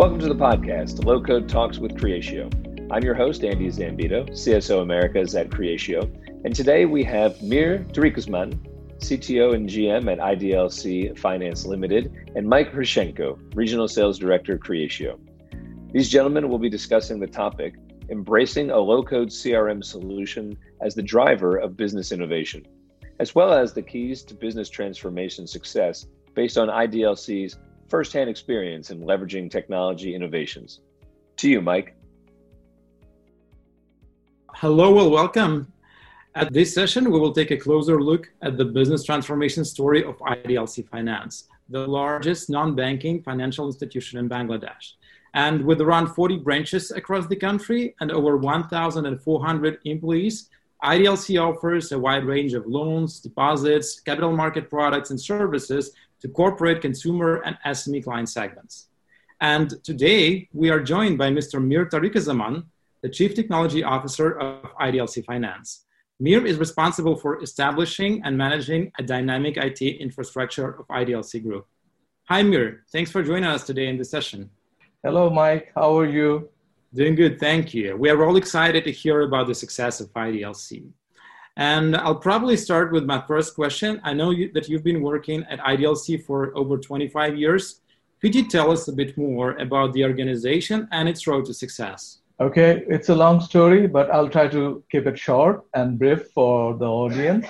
Welcome to the podcast, Low Code Talks with Creatio. I'm your host, Andy Zambito, CSO Americas at Creatio, and today we have Mir Tarikuzman, CTO and GM at IDLC Finance Limited, and Mike Hryshchenko, Regional Sales Director, Creatio. These gentlemen will be discussing the topic embracing a low code CRM solution as the driver of business innovation, as well as the keys to business transformation success based on IDLC's firsthand experience in leveraging technology innovations. To you, Mike. Hello, well, welcome. At this session, we will take a closer look at the business transformation story of IDLC Finance, the largest non banking financial institution in Bangladesh. And with around 40 branches across the country and over 1,400 employees, IDLC offers a wide range of loans, deposits, capital market products, and services to corporate, consumer, and SME client segments. And today, we are joined by Mr. Mir Tarikuzman, the Chief Technology Officer of IDLC Finance. Mir is responsible for establishing and managing a dynamic IT infrastructure of IDLC Group. Hi, Mir. Thanks for joining us today in this session. Hello, Mike. How are you? Doing good, thank you. We are all excited to hear about the success of IDLC. And I'll probably start with my first question. I know you, that you've been working at IDLC for over 25 years. Could you tell us a bit more about the organization and its road to success? Okay, it's a long story, but I'll try to keep it short and brief for the audience.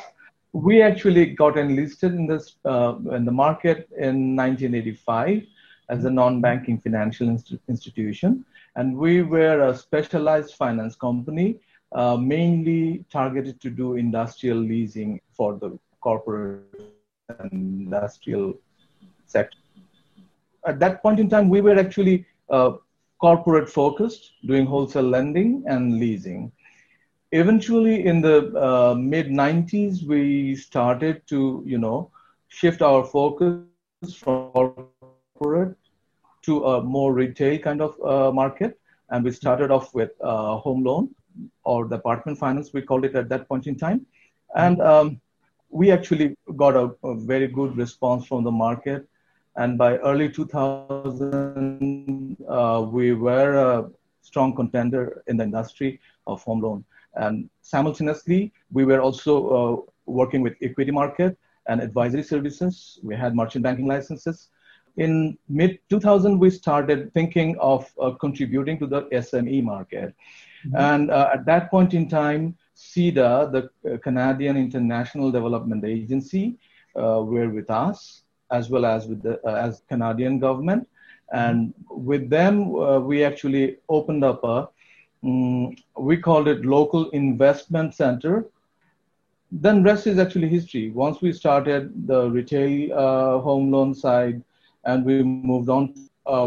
We actually got enlisted in this uh, in the market in 1985 as a non-banking financial inst- institution, and we were a specialized finance company uh, mainly targeted to do industrial leasing for the corporate and industrial sector. At that point in time, we were actually uh, corporate focused, doing wholesale lending and leasing. Eventually, in the uh, mid 90s, we started to, you know, shift our focus from corporate to a more retail kind of uh, market, and we started off with uh, home loan or the apartment finance, we called it at that point in time. And um, we actually got a, a, very good response from the market. And by early 2000, uh, we were a strong contender in the industry of home loan. And simultaneously, we were also uh, working with equity market and advisory services. We had merchant banking licenses. In mid 2000, we started thinking of uh, contributing to the SME market. Mm-hmm. And uh, at that point in time, CIDA, the uh, Canadian International Development Agency, uh, were with us as well as with the uh, as Canadian government. And with them, uh, we actually opened up a, um, we called it local investment center. Then rest is actually history. Once we started the retail uh, home loan side, and we moved on,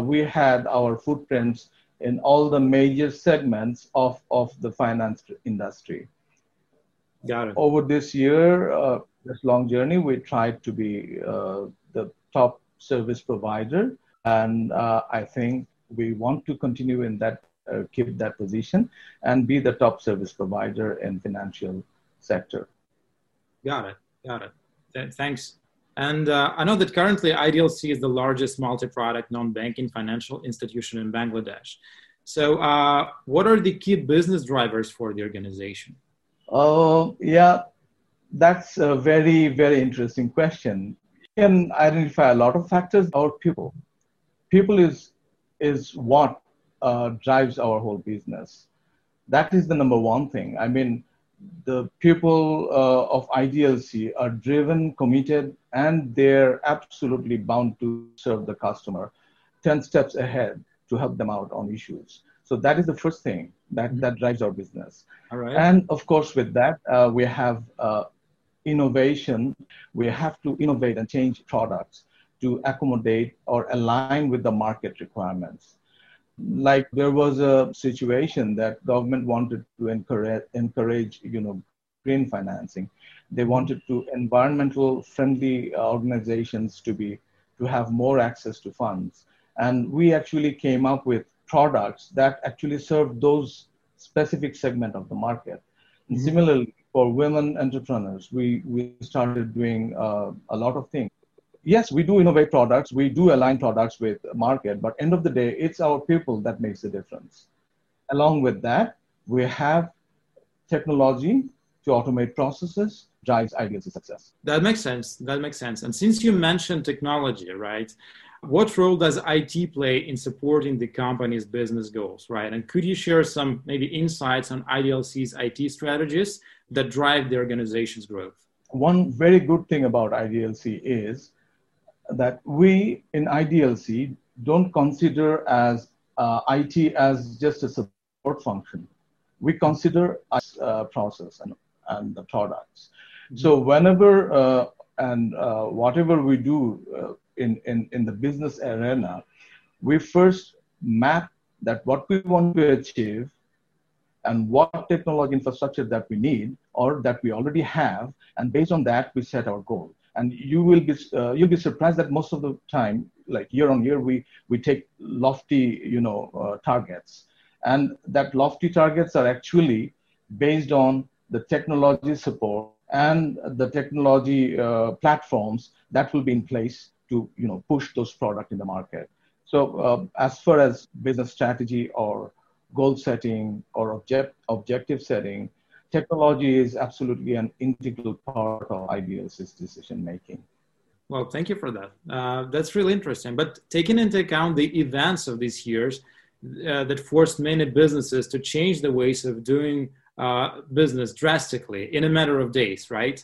we had our footprints in all the major segments of, of the finance industry. Got it. Over this year, uh, this long journey, we tried to be uh, the top service provider, and uh, I think we want to continue in that, uh, keep that position, and be the top service provider in financial sector. Got it. Got it. Th- thanks. And uh, I know that currently IDLC is the largest multi-product non-banking financial institution in Bangladesh. So, uh, what are the key business drivers for the organization? Oh, yeah, that's a very, very interesting question. Can identify a lot of factors. Our people, people is is what uh, drives our whole business. That is the number one thing. I mean, the people uh, of IDLC are driven, committed, and they're absolutely bound to serve the customer 10 steps ahead to help them out on issues. So that is the first thing that, mm-hmm. that drives our business. All right. And of course, with that, uh, we have uh, innovation. We have to innovate and change products to accommodate or align with the market requirements like there was a situation that government wanted to encourage, encourage you know green financing. They wanted to environmental friendly organizations to be to have more access to funds. And we actually came up with products that actually serve those specific segment of the market. Mm-hmm. similarly for women entrepreneurs we we started doing uh, a lot of things yes, we do innovate products, we do align products with market, but end of the day, it's our people that makes the difference. Along with that, we have technology to automate processes drives IDLC success. That makes sense. That makes sense. And since you mentioned technology, right? What role does IT play in supporting the company's business goals, right? And could you share some maybe insights on IDLC's IT strategies that drive the organization's growth? One very good thing about IDLC is that we in IDLC don't consider as uh, IT as just a support function. We consider as a process and, and the products. Mm-hmm. So whenever uh, and uh, whatever we do uh, in, in, in the business arena, we first map that what we want to achieve and what technology infrastructure that we need or that we already have, and based on that we set our goal. And you will be uh, you'll be surprised that most of the time, like year on year, we we take lofty you know uh, targets, and that lofty targets are actually based on the technology support and the technology uh, platforms that will be in place to you know push those products in the market. So uh, as far as business strategy or goal setting or object, objective setting, technology is absolutely an integral part of IDLC's decision making. Well, thank you for that. Uh, that's really interesting. But taking into account the events of these years uh, that forced many businesses to change the ways of doing uh, business drastically in a matter of days, right?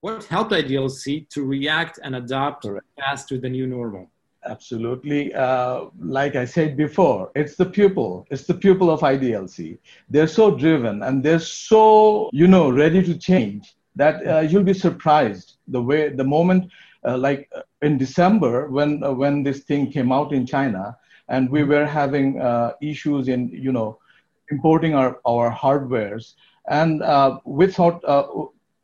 What helped IDLC to react and adapt Correct. fast to the new normal? Absolutely. Uh, like I said before, it's the pupil. It's the pupil of IDLC. They're so driven and they're so, you know, ready to change that uh, you'll be surprised the way, the moment, uh, like uh, in December when uh, when this thing came out in China, and we were having uh, issues in, you know, importing our our hardwares, and we thought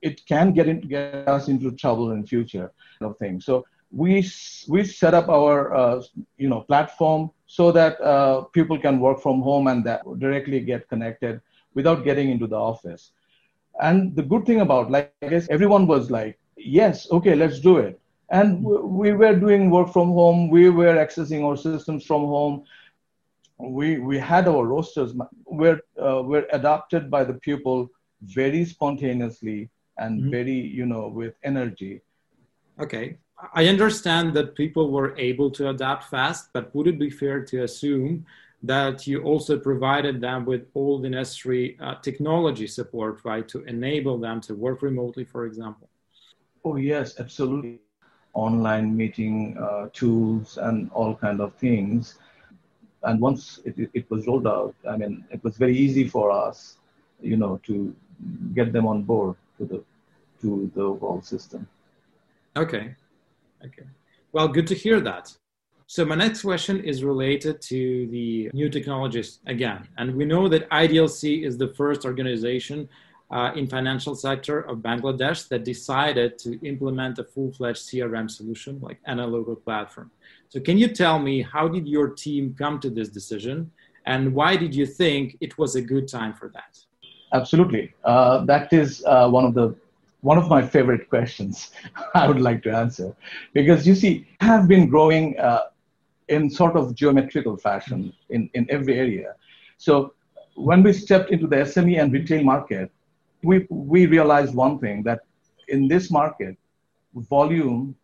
it can get, in, get us into trouble in future, of things So we we set up our uh, you know platform so that uh, people can work from home and that directly get connected without getting into the office. And the good thing about like i guess everyone was like yes okay let's do it. And we were doing work from home. We were accessing our systems from home. We we had our rosters. Were uh, were adopted by the people very spontaneously and mm-hmm. very you know with energy. Okay I understand that people were able to adapt fast, but would it be fair to assume that you also provided them with all the necessary uh, technology support, right, to enable them to work remotely, for example? Oh yes, absolutely. Online meeting uh, tools and all kind of things. And once it, it was rolled out, I mean, it was very easy for us, you know, to get them on board to the to the overall system. Okay, Okay. Well, good to hear that. So my next question is related to the new technologies again. And we know that IDLC is the first organization uh, in financial sector of Bangladesh that decided to implement a full-fledged CRM solution like an platform. So can you tell me how did your team come to this decision and why did you think it was a good time for that? Absolutely. Uh, that is uh, one of the one of my favorite questions I would like to answer. Because you see, have been growing uh, in sort of geometrical fashion in, in every area. So when we stepped into the SME and retail market, we, we realized one thing that in this market, volume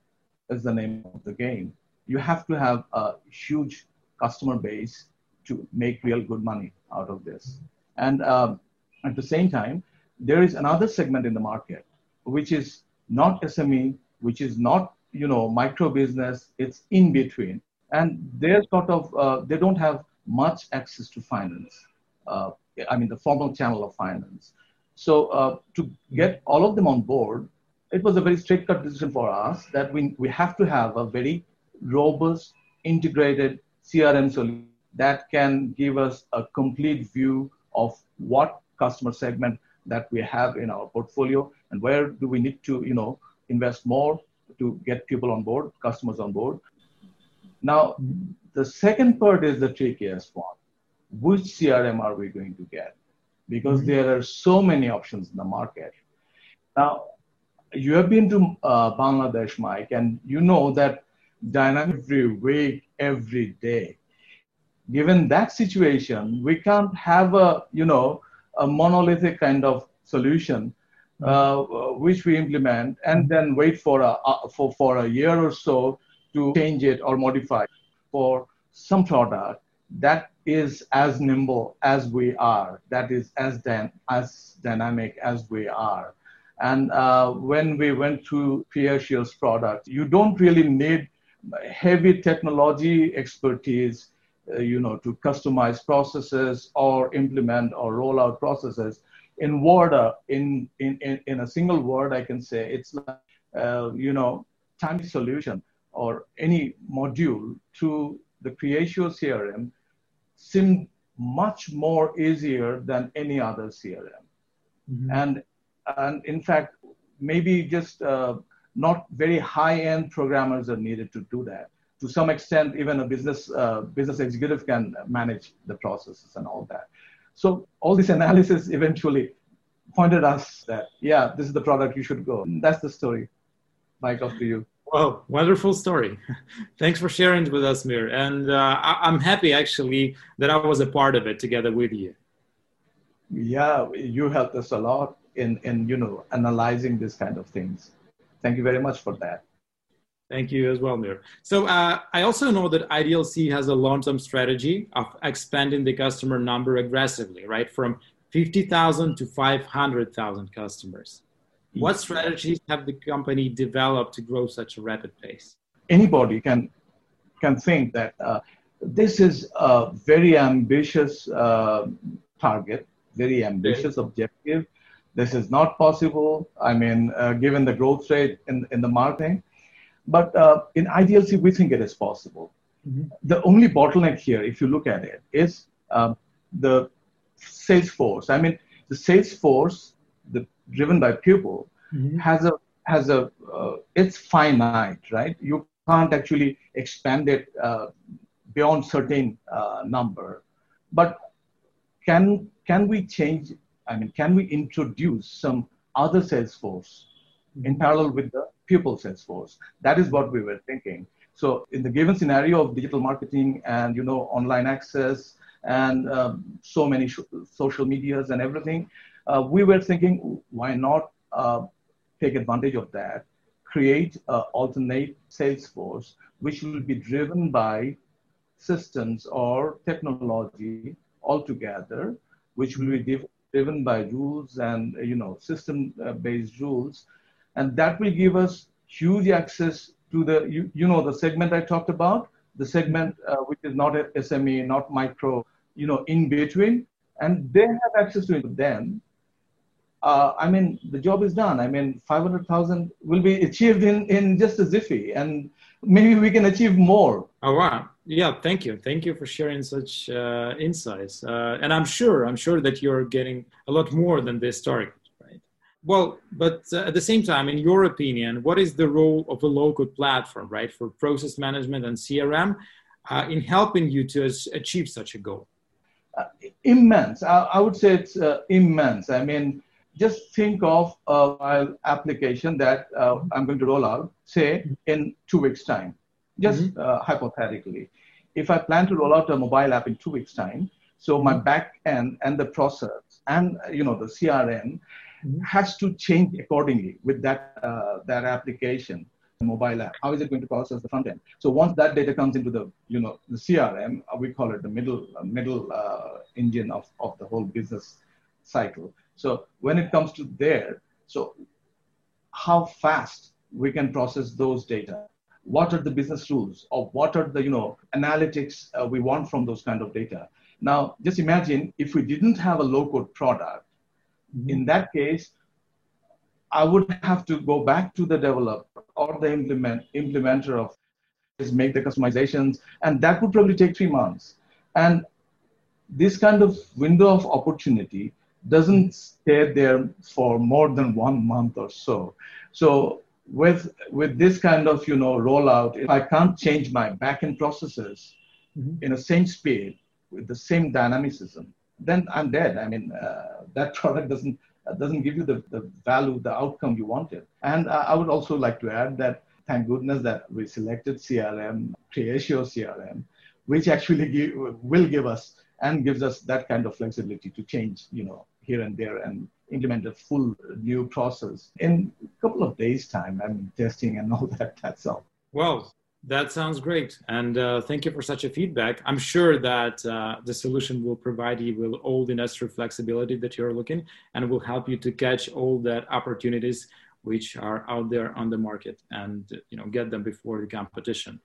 is the name of the game. You have to have a huge customer base to make real good money out of this. And um, at the same time, there is another segment in the market which is not SME, which is not you know micro business. It's in between, and they're sort of uh, they don't have much access to finance. Uh, I mean the formal channel of finance. So uh, to get all of them on board, it was a very straight cut decision for us that we we have to have a very robust integrated CRM solution that can give us a complete view of what customer segment that we have in our portfolio and where do we need to you know invest more to get people on board customers on board now the second part is the trickiest one which crm are we going to get because mm-hmm. there are so many options in the market now you have been to uh, Bangladesh, Mike, and you know that dynamic every week, every day. Given that situation, we can't have a you know a monolithic kind of solution which we implement and then wait for a uh, for for a year or so to change it or modify for some product that is as nimble as we are, that is as, dan- as dynamic as we are. And uh, when we went through Creatio's product, you don't really need heavy technology expertise, uh, you know, to customize processes or implement or roll out processes. In Word, uh, in, in, in, in a single word, I can say it's like, uh, you know, tiny solution or any module to the Creatio CRM seemed much more easier than any other CRM. Mm-hmm. And, and in fact, maybe just uh, not very high-end programmers are needed to do that. To some extent, even a business uh, business executive can manage the processes and all that. So all this analysis eventually pointed us that yeah, this is the product you should go. That's the story. Mike, off to you. Well, wonderful story. Thanks for sharing it with us, Mir. And uh, I- am happy actually that I was a part of it together with you. Yeah, you helped us a lot in, in you know analyzing this kind of things. Thank you very much for that. Thank you as well, Mir. So uh, I also know that IDLC has a long-term strategy of expanding the customer number aggressively, right? From 50,000 to 500,000 customers. What strategies have the company developed to grow such a rapid pace? Anybody can can think that uh, this is a very ambitious uh, target, very ambitious objective. This is not possible. I mean, uh, given the growth rate in, in the marketing, but uh, in IDLC, we think it is possible. Mm-hmm. The only bottleneck here, if you look at it, is um, the sales force. I mean, the sales force, the driven by people mm-hmm. has a has a uh, it's finite, right? You can't actually expand it uh, beyond certain uh, number, but can can we change? I mean, can we introduce some other sales force. In parallel with the pupil sales force? That is what we were thinking. So, in the given scenario of digital marketing and you know online access and um, so many sh- social medias and everything, uh, we were thinking, why not uh, take advantage of that, create an alternate sales force which will be driven by systems or technology altogether, which will be driven by rules and you know system-based rules, and that will give us huge access to the you, you know the segment I talked about, the segment uh, which is not SME, not micro, you know, in between, and they have access to it. Then, uh, I mean, the job is done. I mean, 500,000 will be achieved in, in just a Ziffy, and maybe we can achieve more. Oh, wow. Yeah, thank you. Thank you for sharing such uh, insights. Uh, and I'm sure, I'm sure that you're getting a lot more than this target, right? Well, but uh, at the same time, in your opinion, what is the role of a low-code platform, right, for process management and CRM uh, in helping you to achieve such a goal? Uh, immense. I, I, would say it's uh, immense. I mean, just think of a application that uh, I'm going to roll out, say in two weeks' time, just mm-hmm. uh, hypothetically. If I plan to roll out a mobile app in two weeks' time, so my mm-hmm. back end and the process and you know the CRM. Has to change accordingly with that uh, that application the mobile app how is it going to process the front end so once that data comes into the you know the crm uh, we call it the middle uh, middle uh, engine of, of the whole business cycle so when it comes to there, so how fast we can process those data? What are the business rules or what are the you know analytics uh, we want from those kind of data? Now, just imagine if we didn't have a low-code product. Mm-hmm. In that case, I would have to go back to the developer or the implement implementer of is make the customizations, and that would probably take three months. And this kind of window of opportunity doesn't stay there for more than one month or so. So with with this kind of you know rollout, if I can't change my backend processes mm-hmm. in the same speed with the same dynamicism, then I'm dead. I mean, uh, that product doesn't uh, doesn't give you the, the value, the outcome you wanted. And uh, I would also like to add that thank goodness that we selected CRM, Creatio CRM, which actually give, will give us and gives us that kind of flexibility to change, you know, here and there and implement a full new process in a couple of days' time. I mean, testing and all that. That's all. Well, that sounds great. And uh, thank you for such a feedback. I'm sure that uh, the solution will provide you with all the necessary flexibility that you're looking and will help you to catch all the opportunities which are out there on the market and you know get them before the competition.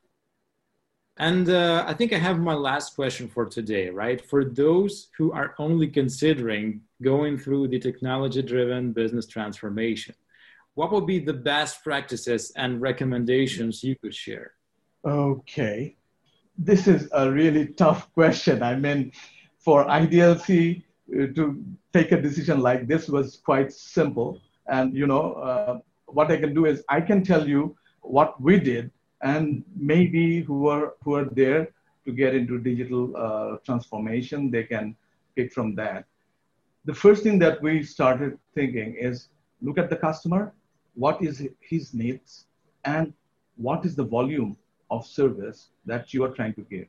And uh, I think I have my last question for today, right? For those who are only considering going through the technology driven business transformation, what would be the best practices and recommendations you could share? Okay. This is a really tough question. I mean, for IDLC uh, to take a decision like this was quite simple. And, you know, uh, what I can do is I can tell you what we did and maybe who are who are there to get into digital uh, transformation they can pick from that the first thing that we started thinking is look at the customer what is his needs and what is the volume of service that you are trying to give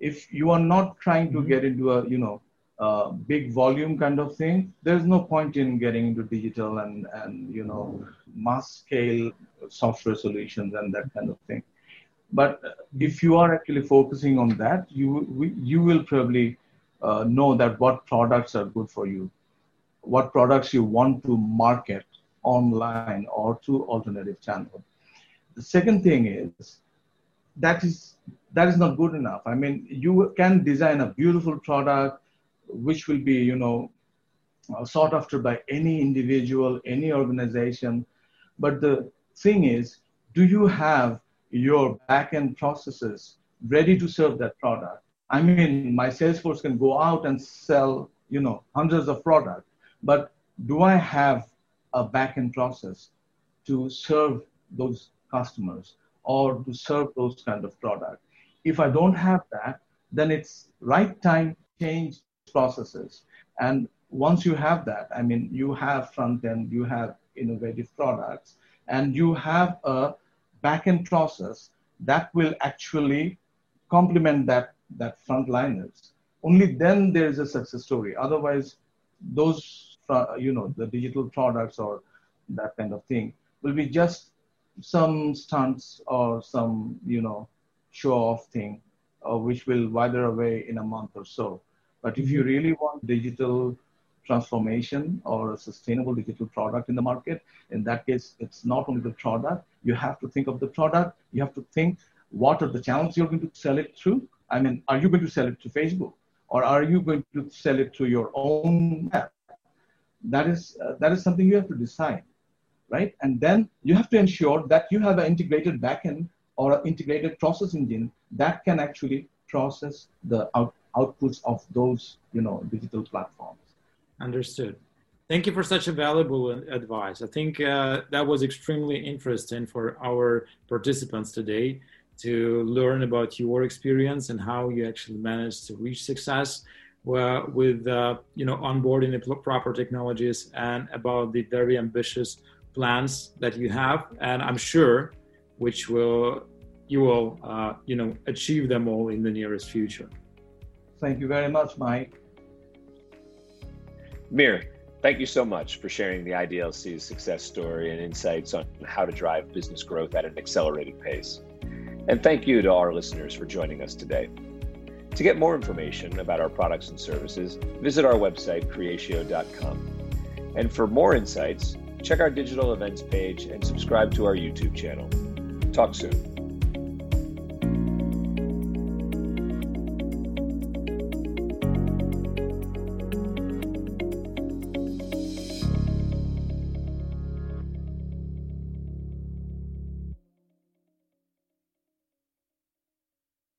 if you are not trying to mm-hmm. get into a you know uh, big volume kind of thing, there's no point in getting into digital and, and you know mass scale software solutions and that kind of thing. But if you are actually focusing on that, you we, you will probably uh, know that what products are good for you, what products you want to market online or through alternative channel. The second thing is that is that is not good enough. I mean, you can design a beautiful product which will be, you know, uh, sought after by any individual, any organization. But the thing is, do you have your backend processes ready to serve that product? I mean, my Salesforce can go out and sell, you know, hundreds of products, but do I have a backend process to serve those customers or to serve those kind of products? If I don't have that, then it's right time change processes. And once you have that, I mean, you have front end, you have innovative products, and you have a back end process that will actually complement that that frontliners. Only then there is a success story. Otherwise, those uh, you know the digital products or that kind of thing will be just some stunts or some you know show off thing, uh, which will wither away in a month or so. But if you really want digital transformation or a sustainable digital product in the market, in that case, it's not only the product, you have to think of the product, you have to think what are the channels you're going to sell it through. I mean, are you going to sell it to Facebook or are you going to sell it to your own app? That is, uh, that is something you have to decide, right? And then you have to ensure that you have an integrated backend or an integrated process engine that can actually process the out, outputs of those you know digital platforms. Understood. Thank you for such a valuable advice. I think uh, that was extremely interesting for our participants today to learn about your experience and how you actually managed to reach success uh, with uh, you know onboarding the proper technologies and about the very ambitious plans that you have and i'm sure which will you will uh, you know achieve them all in the nearest future Thank you very much, Mike. Mir, thank you so much for sharing the IDLC's success story and insights on how to drive business growth at an accelerated pace. And thank you to our listeners for joining us today. To get more information about our products and services, visit our website, creatio.com. And for more insights, check our digital events page and subscribe to our YouTube channel. Talk soon.